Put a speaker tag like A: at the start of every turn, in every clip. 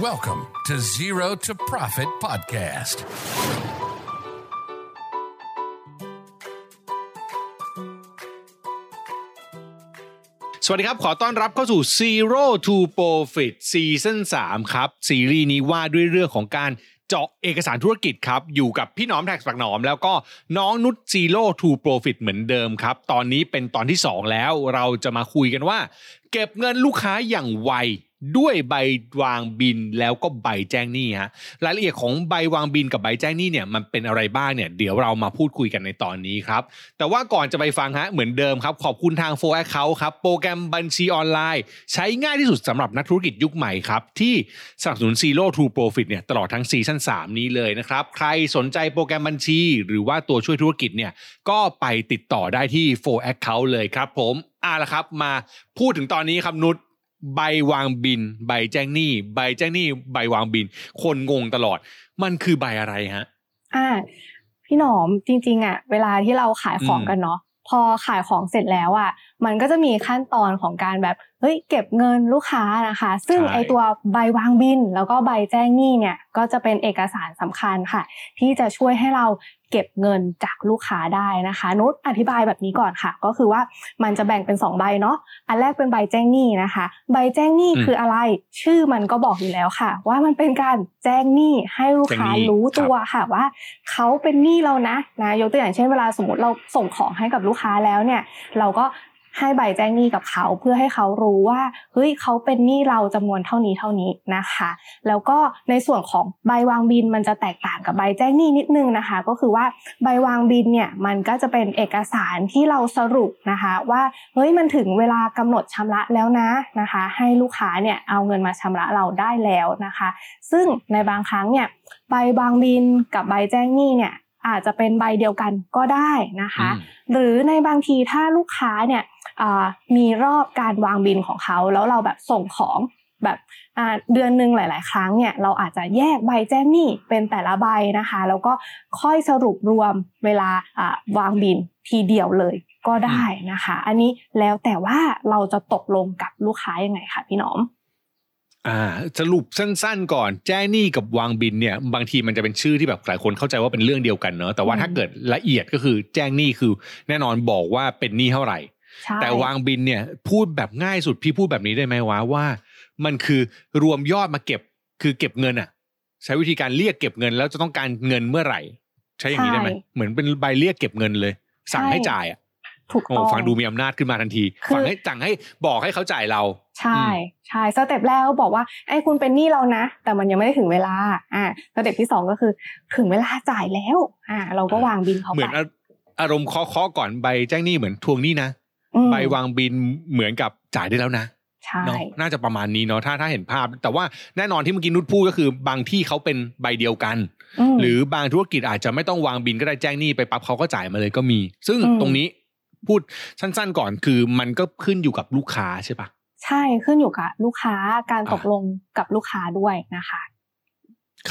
A: Welcome to Zero to Profit Podcast.
B: สวัสดีครับ ขอต้อนรับเข้าสู่ Zero to Profit ซีซั่น3ครับ ซีรีส์นี้ว่าด้วยเรื่องของการเจาะเอกสารธุรกิจครับ อยู่กับพี่หนอมแท็กสักหนอม แล้วก็น้องนุช Zero to Profit เหมือนเดิมครับ ตอนนี้เป็นตอนที่ 2 แล้วเราจะมาคุยกันว่า เก็บเงินลูกค้าอย่างไว ด้วยใบวางบินแล้วก็ใบแจ้งหนี้ฮะรายละเอียดของใบวางบินกับใบแจ้งหนี้เนี่ยมันเป็นอะไรบ้างเนี่ยเดี๋ยวเรามาพูดคุยกันในตอนนี้ครับ แต่ว่าก่อนจะไปฟังฮะเหมือนเดิมครับ ขอบคุณทาง f o r Account ครับโปรแกรมบัญชีออนไลน์ ใช้ง่ายที่สุดสำหรับนักธุรกิจยุคใหม่ครับ ที่สนับสนุน Zero to Profit เนี่ยตลอดทั้งซีซั่น3 นี้เลยนะครับ ใครสนใจโปรแกรมบัญชี หรือว่าตัวช่วยธุรกิจเนี่ยก็ไปติดต่อได้ที่ f o r Account เลยครับผมอะละครับ มาพูดถึงตอนนี้ครับนุช ใบวางบิน ใบแจ้งหนี้ ใบแจ้งหนี้ใบวางบิน คนงงตลอด มันคือใบอะไรฮะ
C: อ่า พี่หนอมจริง ๆ อะ เวลาที่เราขายของกันเนาะพอขายของเสร็จแล้วอะมันก็จะมีขั้นตอนของการแบบเฮ้ยเก็บเงินลูกค้านะคะ ซึ่ง
B: ใช่
C: ไอตัวใบวางบิน แล้วก็ใบแจ้งหนี้เนี่ยก็จะเป็นเอกสารสำคัญค่ะ ที่จะช่วยให้เราเก็บเงินจากลูกค้าได้นะคะนุชอธิบายแบบนี้ก่อนค่ะ ก็คือว่ามันจะแบ่งเป็นสองใบเนาะอันแรกเป็นใบแจ้งหนี้นะคะ ใบแจ้งหนี้
B: อืม
C: คืออะไร ชื่อมันก็บอกอยู่แล้วค่ะ ว่ามันเป็นการแจ้งหนี้ให้ลูกค้า
B: แจ้งหนี้
C: รู้
B: ครับ
C: ตัวค่ะว่าเขาเป็นหนี้เรานะนะยกตัวอย่างเช่นเวลาสมมติเราส่งของให้กับลูกค้าแล้วเนี่ย เราก็ ให้ใบแจ้งหนี้กับเขาเพื่อให้เขารู้ว่าเฮ้ยเขาเป็นหนี้เราจำนวนเท่านี้เท่านี้นะคะ แล้วก็ในส่วนของใบวางบินมันจะแตกต่างกับใบแจ้งหนี้นิดนึงนะคะ ก็คือว่าใบวางบินเนี่ยมันก็จะเป็นเอกสารที่เราสรุปนะคะว่าเฮ้ยมันถึงเวลากำหนดชำระแล้วนะนะคะ ให้ลูกค้าเนี่ยเอาเงินมาชำระเราได้แล้วนะคะ ซึ่งในบางครั้งเนี่ยใบวางบินกับใบแจ้งหนี้เนี่ย อาจจะเป็นใบเดียวกันก็ได้นะคะ
B: อืม
C: หรือในบางทีถ้าลูกค้าเนี่ยอ่ามีรอบการวางบินของเขาแล้วเราแบบส่งของแบบอ่าเดือนหนึ่งหลาย ๆ ครั้งเนี่ยเราอาจจะแยกใบแจ้งหนี้เป็นแต่ละใบนะคะ แล้วก็ค่อยสรุปรวมเวลาอ่าวางบินทีเดียวเลยก็ได้นะคะ อันนี้แล้วแต่ว่าเราจะตกลงกับลูกค้ายังไงคะพี่หนอม
B: อ่าสรุปสั้นๆก่อน แจ้งหนี้กับวางบินเนี่ยบางทีมันจะเป็นชื่อที่แบบหลายคนเข้าใจว่าเป็นเรื่องเดียวกันเนอะแต่ว่า
C: อืม
B: ถ้าเกิดละเอียดก็คือแจ้งหนี้คือ แน่นอนบอกว่าเป็นหนี้เท่าไหร่
C: ใช่
B: แต่วางบินเนี่ยพูดแบบง่ายสุดพี่พูดแบบนี้ได้ไหมวะว่า มันคือรวมยอดมาเก็บคือเก็บเงินอะใช้วิธีการเรียกเก็บเงินแล้วจะต้องการเงินเมื่อไหร่ ใช้อย่างนี้ได้ไหมเหมือนเป็นใบเรียกเก็บเงินเลย สั่งให้จ่ายอะ
C: ถูก
B: โอ้
C: ต้อง
B: ฟังดูมีอำนาจขึ้นมาทันที
C: คือ
B: ฟังให้สั่งให้บอกให้เขาจ่ายเรา
C: ใช่ใช่สเต็ปแรกก็บอกว่าไอ้คุณเป็นหนี้เรานะ แต่มันยังไม่ได้ถึงเวลาอ่าสเต็ปที่สองก็คือถึงเวลาจ่ายแล้ว อ่า เราก็วางบินเขา
B: เหมื
C: ไป
B: อนอาอารมณ์เคาะๆก่อนใบแจ้งหนี้เหมือนทวงหนี้นะ
C: อืม
B: ใบวางบินเหมือนกับจ่ายได้แล้วนะ
C: ใช่
B: เนาะน่าจะประมาณนี้เนาะถ้าถ้าเห็นภาพ แต่ว่าแน่นอนที่เมื่อกี้นุชพูดก็คือบางที่เขาเป็นใบเดียวกัน
C: ม
B: หรือบางธุรกิจอาจจะไม่ต้องวางบินก็ได้แจ้งหนี้ไปปั๊บเขาก็จ่ายมาเลยก็มี ซึ่ง
C: อืม
B: ตรงนี้ พูดสั้น ๆ ก่อนคือมันก็ขึ้นอยู่กับลูกค้าใช่ปะ
C: ใช่ขึ้นอยู่กับลูกค้าการ
B: อ่า
C: ตกลงกับลูกค้าด้วยนะคะ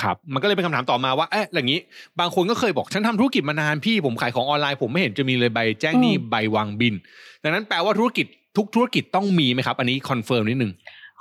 B: ครับมันก็เลยเป็นคำถามต่อมาว่าเอ๊ะอย่างนี้ บางคนก็เคยบอกฉันทำธุรกิจมานานพี่ผมขายของออนไลน์ผมไม่เห็นจะมีเลยใบแจ้งหนี้
C: อืม
B: ใบวางบิล ดังนั้นแปลว่าธุรกิจทุกธุรกิจต้องมีไหมครับ อันนี้ confirm นิดนึง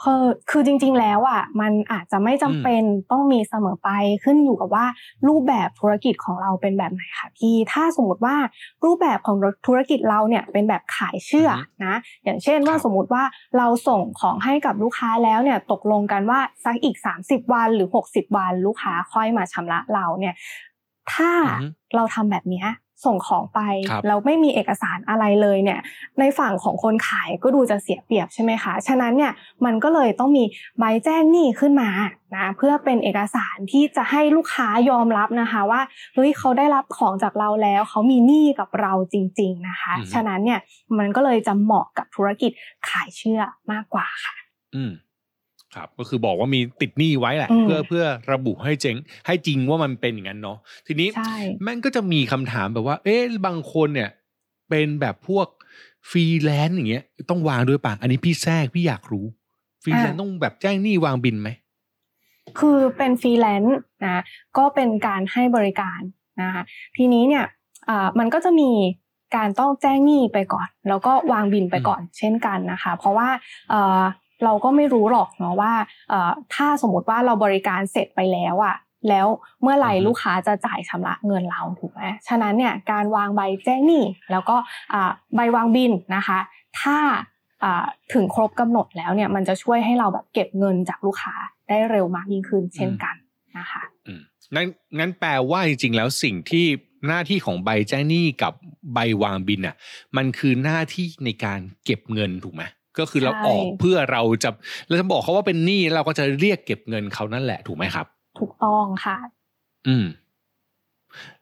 C: คือคือจริง ๆ แล้วอะมันอาจจะไม่จำเป็นต้องมีเสมอไปขึ้นอยู่กับว่ารูปแบบธุรกิจของเราเป็นแบบไหนค่ะพี่ถ้าสมมติว่ารูปแบบของธุรกิจเราเนี่ยเป็นแบบขายเชื่อ
B: อือฮึ
C: นะอย่างเช่นว่า
B: ครับ
C: สมมติว่าเราส่งของให้กับลูกค้าแล้วเนี่ยตกลงกันว่าสักอีก 30 วันหรือ 60 วันลูกค้าค่อยมาชำระเราเนี่ยถ้า
B: อือฮึ
C: เราทำแบบเนี้ย ส่งของไป
B: ครับ
C: แล้วไม่มีเอกสารอะไรเลยเนี่ยในฝั่งของคนขายก็ดูจะเสียเปรียบใช่ไหมคะ ฉะนั้นเนี่ยมันก็เลยต้องมีใบแจ้งหนี้ขึ้นมานะเพื่อเป็นเอกสารที่จะให้ลูกค้ายอมรับนะคะว่าเฮ้ยเขาได้รับของจากเราแล้ว เขามีหนี้กับเราจริง ๆนะคะ
B: อือฮึ
C: ฉะนั้นเนี่ยมันก็เลยจะเหมาะกับธุรกิจขายเชื่อมากกว่าค่ะ
B: อืม ครับก็คือบอกว่ามีติดหนี้ไว้แหละ
C: อืม
B: เพื่อเพื่อระบุให้เจ๋งให้จริงว่ามันเป็นอย่างนั้นเนาะทีนี้
C: ใช่
B: แม่งก็จะมีคำถามแบบว่า เอ๊ะบางคนเนี่ย เป็นแบบพวกฟรีแลนซ์อย่างเงี้ย ต้องวางด้วยป่ะอันนี้พี่แทรกพี่อยากรู้ฟรีแลนซ์ต้องแบบแจ้งหนี้วางบิลไหม
C: คือเป็นฟรีแลนซ์นะก็เป็นการให้บริการนะคะทีนี้เนี่ยอ่ามันก็จะมีการต้องแจ้งหนี้ไปก่อน แล้วก็วางบินไปก่อน เช่นกันนะคะ เพราะว่า เอ่อเราก็ไม่รู้หรอกเนาะว่าเอ่อถ้าสมมติว่าเราบริการเสร็จไปแล้วอะแล้วเมื่อไหร่
B: อือฮึ
C: ลูกค้าจะจ่ายชำระเงินเราถูกไหมฉะนั้นเนี่ยการวางใบแจ้งหนี้แล้วก็อ่าใบวางบินนะคะ ถ้าอ่าถึงครบกำหนดแล้วเนี่ยมันจะช่วยให้เราแบบเก็บเงินจากลูกค้าได้เร็วมากยิ่งขึ้นเช่นกันนะคะ
B: อืมงั้นงั้นแปลว่าจริงๆแล้วสิ่งที่หน้าที่ของใบแจ้งหนี้กับใบวางบินอะมันคือหน้าที่ในการเก็บเงินถูกไหม ก็คือเรา
C: ใช่
B: ออกเพื่อเราจะเราจะบอกเขาว่าเป็นหนี้เราก็จะเรียกเก็บเงินเขานั่นแหละถูกไหมครับ
C: ถูกต้องค่ะ
B: อืม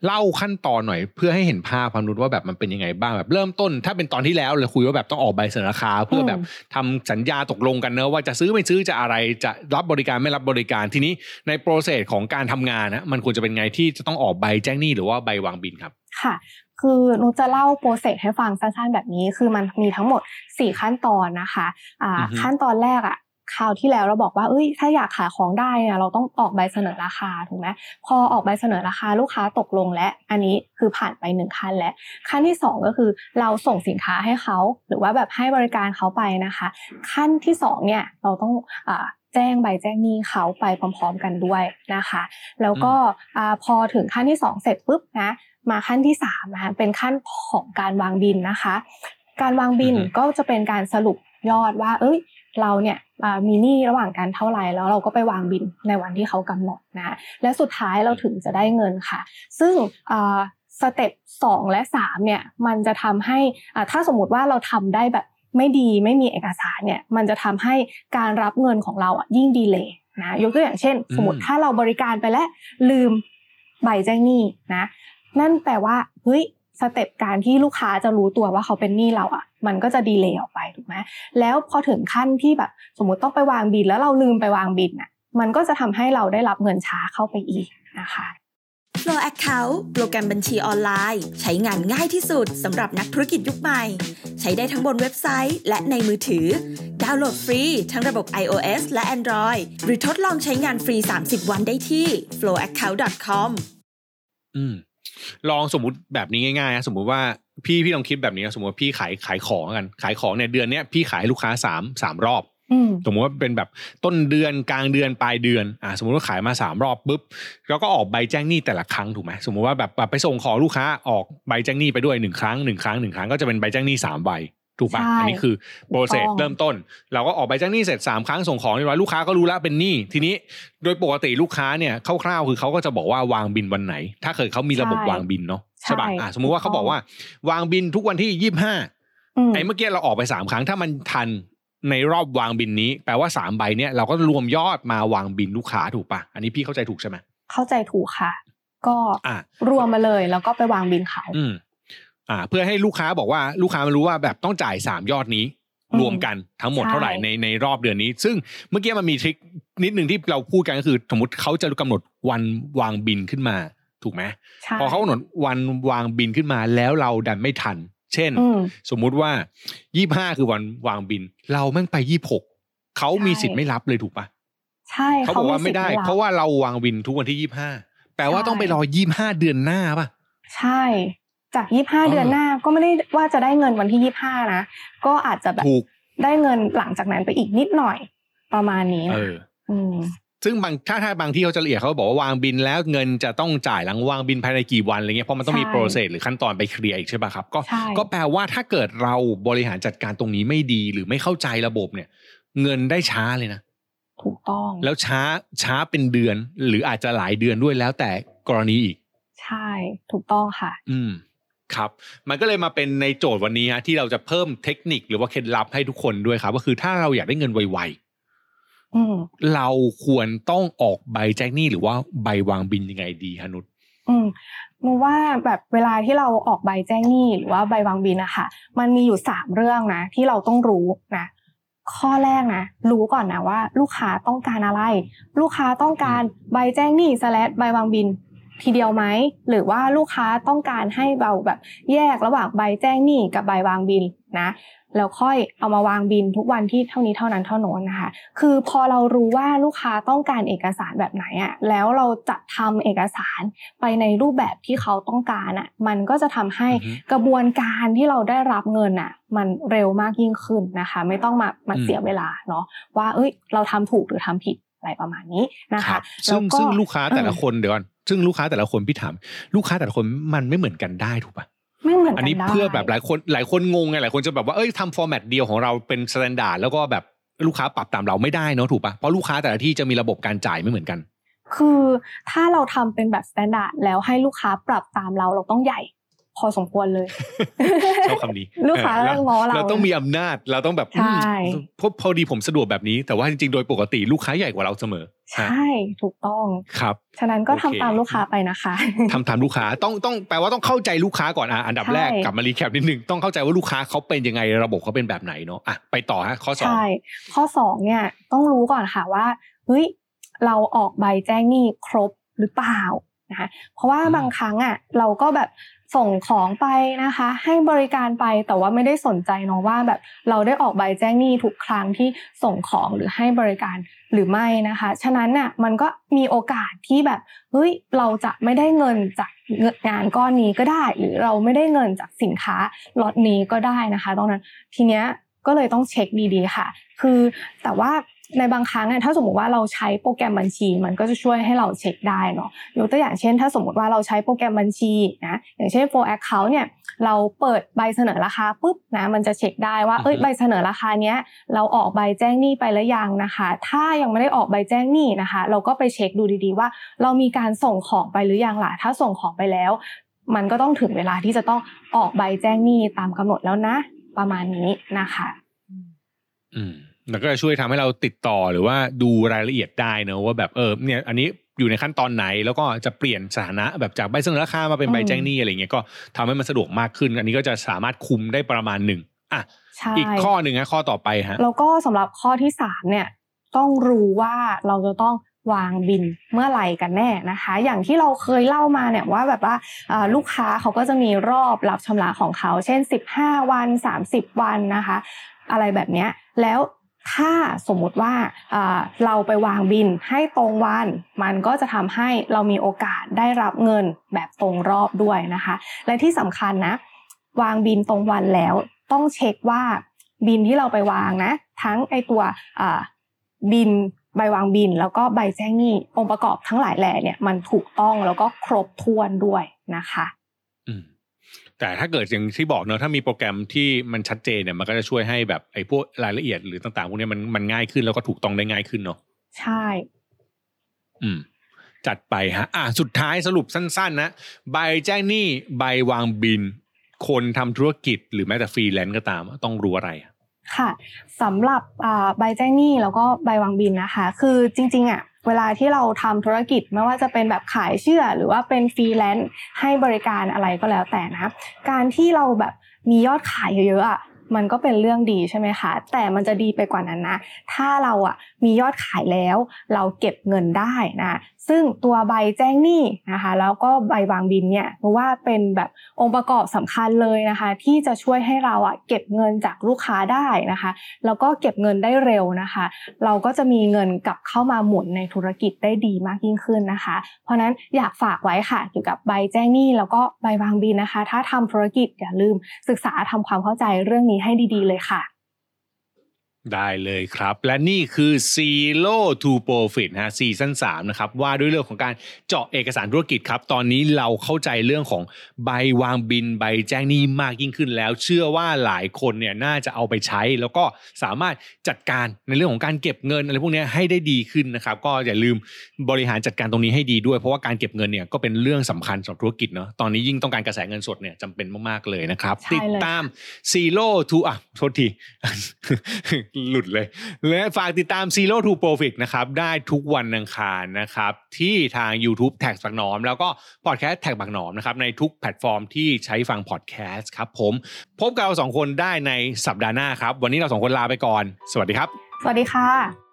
B: เล่าขั้นตอนหน่อย เพื่อให้เห็นภาพความรู้ว่าแบบมันเป็นยังไงบ้างแบบเริ่มต้น ถ้าเป็นตอนที่แล้วเราคุยว่าแบบต้องออกใบเสนอราคา เพื่อแบบทำสัญญาตกลงกันเนอะว่าจะซื้อไม่ซื้อจะอะไรจะรับบริการไม่รับบริการทีนี้ใน process ของการทำงานนะมันควรจะเป็นไงที่จะต้องออกใบแจ้งหนี้หรือว่าใบวางบิลครับ
C: ค่ะคือนุชจะเล่า process ให้ฟังสั้นๆแบบนี้ คือมันมีทั้งหมด 4 ขั้นตอนนะคะอ่า
B: อือฮึ
C: ขั้นตอนแรกอะ คราวที่แล้วเราบอกว่าเอ้ยถ้าอยากขายของได้เนี่ยเราต้องออกใบเสนอราคาถูกไหมพอออกใบเสนอราคาลูกค้าตกลงละ อันนี้คือผ่านไปหนึ่งขั้นแล้วขั้นที่สองก็คือเราส่งสินค้าให้เขา หรือว่าแบบให้บริการเขาไปนะคะ ขั้นที่สองเนี่ยเราต้องอ่าแจ้งใบแจ้งหนี้เขาไปพร้อมๆกันด้วยนะคะ แล้วก็อ่าพอถึงขั้นที่สองเสร็จปุ๊บนะมาขั้นที่สามนะคะเป็นขั้นของการวางบินนะคะ การวางบิน
B: อือฮึ
C: ก็จะเป็นการสรุปยอดว่า เอ้ย เราเนี่ยอ่ามีหนี้ระหว่างกันเท่าไหร่แล้วเราก็ไปวางบินในวันที่เขากำหนดนะและสุดท้ายเราถึงจะได้เงินค่ะ ซึ่งอ่า step สองและสามเนี่ยมันจะทำให้อ่าถ้าสมมติว่าเราทำได้แบบไม่ดีไม่มีเอกสารเนี่ยมันจะทำให้การรับเงินของเราอะยิ่ง delay นะยกตัวอย่างเช่น สมมติ
B: อืม
C: ถ้าเราบริการไปแล้วลืมใบแจ้งหนี้นะนั่นแปลว่าเฮ้ย step การที่ลูกค้าจะรู้ตัวว่าเขาเป็นหนี้เราอะ มันก็จะ delay ออกไปถูกไหมแล้วพอถึงขั้นที่แบบ สมมติต้องไปวางบินแล้วเราลืมไปวางบินอะมันก็จะทำให้เราได้รับเงินช้าเข้าไปอีกนะคะ
D: Flow Account โปรแกรมบัญชีออนไลน์ ใช้งานง่ายที่สุดสำหรับนักธุรกิจยุคใหม่ ใช้ได้ทั้งบนเว็บไซต์ และในมือถือ ดาวน์โหลดฟรี ทั้งระบบ iOS และ Android หรือทดลองใช้งานฟรี 30 วันได้ที่ flowaccount.com
B: อืม ลองสมมุติแบบนี้ง่ายๆนะสมมุติว่าพี่พี่ลองคิดแบบนี้นะสมมติว่าพี่ขายขายของกัน ขายของเนี่ยเดือนเนี้ยพี่ขายให้ลูกค้าสามสามรอบ
C: อืม
B: สมมติว่าเป็นแบบต้นเดือนกลางเดือนปลายเดือนอ่าสมมติว่าขายมาสามรอบปุ๊บเราก็ออกใบแจ้งหนี้แต่ละครั้งถูกไหมสมมติว่าแบบแบบไปส่งของลูกค้าออกใบแจ้งหนี้ไปด้วยหนึ่งครั้งหนึ่งครั้งหนึ่งครั้งก็จะเป็นใบแจ้งหนี้สามใบ ถูกปะ
C: ใช่
B: อันนี้คือโปรเซส
C: ถูกต้อง
B: เริ่มต้น เราก็ออกใบแจ้งหนี้เสร็จสามครั้งส่งของเรียบร้อยลูกค้าก็รู้แล้วเป็นหนี้ทีนี้โดยปกติลูกค้าเนี่ยคร่าวๆคือเขาก็จะบอกว่าวางบินวันไหน ถ้าเกิดเขามีระบบ
C: ใช่
B: วางบินเนาะใช่ปะ
C: ใช่
B: อ่าสมมุติว่าเขาบอกว่าวางบินทุกวันที่ยี่ห้า
C: อืม
B: ไอ้เมื่อกี้เราออกไปสามครั้งถ้ามันทันในรอบวางบินนี้ แปลว่าสามใบเนี่ยเราก็รวมยอดมาวางบินลูกค้าถูกปะอันนี้พี่เข้าใจถูกใช่ไหม
C: เข้าใจถูกค่ะ ก็
B: อ่า
C: รวมมาเลยแล้วก็ไปวางบินเขา
B: อืมอ่า เพื่อให้ลูกค้าบอกว่าลูกค้ามันรู้ว่าแบบต้องจ่ายสามยอดนี้
C: อืม
B: รวมกันทั้งหมด
C: ใช่
B: เท่าไหร่ในในรอบเดือนนี้ ซึ่งเมื่อกี้มันมีทริคนิดหนึ่งที่เราพูดกันก็คือ สมมติเขาจะกำหนดวันวางบินขึ้นมาถูกไหม
C: ใช่
B: พอเขากำหนดวันวางบินขึ้นมาแล้วเราดันไม่ทัน เช่น
C: อืม
B: สมมุติว่ายี่ห้าคือวันวางบิน เราแม่งไปยี่หกเขามี
C: ใช่
B: สิทธิ์ไม่รับเลยถูกปะ
C: ใช่
B: เขาบอกว่าไม่ได้
C: สิทธิ์
B: เพราะว่าเราวางบินทุกวันที่ยี่ห้าแปลว่า
C: ใช่
B: ต้องไปรอยี่ห้าเดือนหน้าป่ะ
C: ใช่ จากยี่ห้า
B: เออ
C: เดือนหน้าก็ไม่ได้ว่าจะได้เงินวันที่ยี่ห้านะก็อาจจะแบบ
B: ถูก
C: ได้เงินหลังจากนั้นไปอีกนิดหน่อยประมาณนี้
B: เอ
C: นะ
B: อ
C: อืม
B: ซึ่งบางถ้าถ้าบางที่เขาจะละเอียดเขาบอกว่าวางบินแล้วเงินจะต้องจ่ายหลังวางบินภายในกี่วันอะไรเงี้ยเพราะมันต้องมี
C: ใช่
B: โปรเซสหรือขั้นตอนไปเคลียร์อีกใช่ป่ะครับก็
C: ใช่
B: ก็แปลว่าถ้าเกิดเราบริหารจัดการตรงนี้ไม่ดีหรือไม่เข้าใจระบบเนี่ย เงินได้ช้าเลยนะ
C: ถูกต้อง
B: แล้วช้าช้าเป็นเดือน หรืออาจจะหลายเดือนด้วยแล้วแต่กรณีอีก
C: ใช่ถูกต้องค่ะ
B: อืม ครับ มันก็เลยมาเป็นในโจทย์วันนี้ฮะที่เราจะเพิ่มเทคนิคหรือว่าเคล็ดลับให้ทุกคนด้วยครับ ก็คือถ้าเราอยากได้เงินไว
C: อืม
B: ๆเราควรต้องออกใบแจ้งหนี้หรือว่าใบวางบินยังไงดีฮะนุช
C: อืมหนูว่าแบบเวลาที่เราออกใบแจ้งหนี้หรือว่าใบวางบินอะค่ะมันมีอยู่สามเรื่องนะ ที่เราต้องรู้นะข้อแรกนะรู้ก่อนนะว่า ลูกค้าต้องการอะไร ลูกค้าต้องการใบแจ้งหนี้สแลดใบวางบิน ทีเดียวไหมหรือว่าลูกค้าต้องการให้เราแบบแยกระหว่างใบแจ้งหนี้กับใบวางบินนะแล้วค่อยเอามาวางบินทุกวันที่เท่านี้เท่านั้นเท่านั้นนะคะ คือพอเรารู้ว่าลูกค้าต้องการเอกสารแบบไหนอะแล้วเราจัดทำเอกสารไปในรูปแบบที่เขาต้องการอะมันก็จะทำให้กระบวนการที่เราได้รับเงินอะมันเร็วมากยิ่งขึ้นนะคะ ไม่ต้องมามาเสียเวลาเนาะว่าเอ้ย เราทำถูกหรือทำผิดอะไรประมาณนี้นะ
B: คะ ซึ่งซึ่งลูกค้าแต่ละคนเดี๋ยวก่อน ซึ่งลูกค้าแต่ละคนพี่ถาม ลูกค้าแต่ละคนมันไม่เหมือนกันได้ถูกปะ
C: ไม่เหมือนกัน
B: อันนี้
C: ได้
B: เพื่อแบบหลายคนหลายคนงงไงหลายคนจะแบบว่าเอ้ยทำ format เดียวของเราเป็น standard แล้วก็แบบลูกค้าปรับตามเราไม่ได้เนาะถูกปะเพราะลูกค้าแต่ละที่จะมีระบบการจ่ายไม่เหมือนกัน
C: คือถ้าเราทำเป็นแบบ standard แล้วให้ลูกค้าปรับตามเราเราต้องใหญ่ พอสมควรเลย
B: ชอบคำนี้
C: ลูกค้า
B: เออ
C: เรื่องง้อเรา
B: เราต้องมีอำนาจเราต้องแบบ
C: ใช่
B: อืมพอพอดีผมสะดวกแบบนี้ แต่ว่าจริงๆโดยปกติลูกค้าใหญ่กว่าเราเสมอ
C: ใช
B: ฮะ่
C: ถูกต้อง
B: ครับ
C: ฉะนั้นก็
B: โอ
C: ทำ
B: เค
C: ตามลูกค้าไปนะคะ
B: ทำตามลูกค้าต้องต้องแปลว่าต้องเข้าใจลูกค้าก่อนอะอันดับ
C: ใช่
B: แรกกลับมารีแคปนิดนึงต้องเข้าใจว่าลูกค้าเขาเป็นยังไงระบบเขาเป็นแบบไหนเนาะอะไปต่อฮะข้อสอง
C: ใช่ข้อสองเนี่ยต้องรู้ก่อนค่ะว่าเฮ้ยเราออกใบแจ้งหนี้ครบหรือเปล่านะคะเพราะว่า
B: อืม
C: บางครั้งอะเราก็แบบ ส่งของไปนะคะ ให้บริการไปแต่ว่าไม่ได้สนใจเนาะว่าแบบเราได้ออกใบแจ้งหนี้ทุกครั้งที่ส่งของหรือให้บริการหรือไม่นะคะ ฉะนั้นน่ะมันก็มีโอกาสที่แบบเฮ้ยเราจะไม่ได้เงินจากงานก้อนนี้ก็ได้ หรือเราไม่ได้เงินจากสินค้าล็อตนี้ก็ได้นะคะตรงนั้นทีเนี้ยก็เลยต้องเช็คดีๆค่ะ คือแต่ว่า ในบางครั้งเนี่ยถ้าสมมติว่าเราใช้โปรแกรมบัญชี มันก็จะช่วยให้เราเช็คได้เนาะยกตัวอย่างเช่น ถ้าสมมติว่าเราใช้โปรแกรมบัญชีนะอย่างเช่น for account เนี่ยเราเปิดใบเสนอราคาปุ๊บนะมันจะเช็คได้ว่าเอ้ย
B: อือฮึ
C: ใบเสนอราคาเนี้ยเราออกใบแจ้งหนี้ไปแล้วยังนะคะ ถ้ายังไม่ได้ออกใบแจ้งหนี้นะคะ เราก็ไปเช็คดูดีๆว่า เรามีการส่งของไปหรือยังล่ะถ้าส่งของไปแล้ว มันก็ต้องถึงเวลาที่จะต้องออกใบแจ้งหนี้ตามกำหนดแล้วนะ ประมาณนี้นะคะ
B: อืม แล้วก็จะช่วยทำให้เราติดต่อหรือว่าดูรายละเอียดได้เนอะว่าแบบเออเนี่ยอันนี้อยู่ในขั้นตอนไหนแล้วก็จะเปลี่ยนสถานะแบบจากใบเสนอราคามาเป็นใบแจ้งหนี้อะไรเงี้ยก็ทำให้มันสะดวกมากขึ้น อันนี้ก็จะสามารถคุมได้ประมาณหนึ่งอะ
C: ใช่
B: อีกข้อหนึ่งนะข้อต่อไปฮะ
C: แล้วก็สำหรับข้อที่สามเนี่ยต้องรู้ว่าเราจะต้องวางบินเมื่อไหร่กันแน่นะคะ อย่างที่เราเคยเล่ามาเนี่ยว่าแบบว่าอ่าลูกค้าเขาก็จะมีรอบรับชำระของเขา เช่น 15 วัน 30 วันนะคะ อะไรแบบเนี้ยแล้ว ถ้าสมมุติว่าเราไปวางบินให้ตรงวัน มันก็จะทำให้เรามีโอกาสได้รับเงินแบบตรงรอบด้วยนะคะ และที่สำคัญนะ วางบินตรงวันแล้วต้องเช็คว่าบินที่เราไปวางนะ ทั้งไอตัวบินใบวางบิน แล้วก็ใบแจ้งหนี้องค์ประกอบทั้งหลายแหล่เนี่ยมันถูกต้องแล้วก็ครบถ้วนด้วยนะคะ
B: แต่ถ้าเกิดอย่างที่บอกเนอะถ้ามีโปรแกรมที่มันชัดเจนเนี่ยมันก็จะช่วยให้แบบไอ้พวกรายละเอียดหรือต่างๆพวกเนี้ยมันมันง่ายขึ้นแล้วก็ถูกต้องได้ง่ายขึ้นเนาะ
C: ใช่
B: อืม จัดไปฮะ อะสุดท้ายสรุปสั้น ๆ นะใบแจ้งหนี้ใบวางบิล คนทำธุรกิจหรือแม้แต่ฟรีแลนซ์ก็ตาม ต้องรู้อะไรอะ
C: ค่ะสำหรับอ่าใบแจ้งหนี้แล้วก็ใบวางบิลนะคะ คือจริง ๆอะ เวลาที่เราทำธุรกิจไม่ว่าจะเป็นแบบขายเชื่อ หรือว่าเป็นฟรีแลนซ์ให้บริการอะไรก็แล้วแต่นะการที่เราแบบมียอดขายเยอะๆอะมันก็เป็นเรื่องดีใช่ไหมคะ แต่มันจะดีไปกว่านั้นนะ ถ้าเราอะมียอดขายแล้ว เราเก็บเงินได้นะ ซึ่งตัวใบแจ้งหนี้นะคะ แล้วก็ใบวางบินเนี่ยเพราะว่าเป็นแบบองค์ประกอบสำคัญเลยนะคะ ที่จะช่วยให้เราอะเก็บเงินจากลูกค้าได้นะคะ แล้วก็เก็บเงินได้เร็วนะคะ เราก็จะมีเงินกลับเข้ามาหมุนในธุรกิจได้ดีมากยิ่งขึ้นนะคะ เพราะฉะนั้นอยากฝากไว้ค่ะเกี่ยวกับใบแจ้งหนี้แล้วก็ใบวางบินนะคะ ถ้าทำธุรกิจอย่าลืมศึกษาทำความเข้าใจเรื่องนี้ให้ดี ๆ เลยค่ะ
B: ได้เลยครับ และนี่คือ Zero to Profit นะฮะซีซั่น3นะครับว่าด้วยเรื่องของการเจาะเอกสารธุรกิจครับ ตอนนี้เราเข้าใจเรื่องของใบวางบินใบแจ้งหนี้มากยิ่งขึ้นแล้ว เชื่อว่าหลายคนเนี่ยน่าจะเอาไปใช้ แล้วก็สามารถจัดการในเรื่องของการเก็บเงินอะไรพวกเนี้ยให้ได้ดีขึ้นนะครับ ก็อย่าลืมบริหารจัดการตรงนี้ให้ดีด้วย เพราะว่าการเก็บเงินเนี่ยก็เป็นเรื่องสำคัญสำหรับธุรกิจเนาะตอนนี้ยิ่งต้องการกระแสเงินสดเนี่ยจำเป็นมากๆเลยนะครับ
C: ใช่เลย
B: ติดตาม Zero to อะโทษทีหลุดเลย และฝากติดตาม Zero to Profit นะครับ ได้ทุกวันอังคารนะครับ ที่ทาง YouTube TaxBugnoms แล้วก็พอดแคสต์ TaxBugnoms นะครับ ในทุกแพลตฟอร์มที่ใช้ฟังพอดแคสต์ครับผม พบกับเราสองคนได้ในสัปดาห์หน้าครับ วันนี้เราสองคนลาไปก่อน สวัสดีครับ
C: สวัสดีค่ะ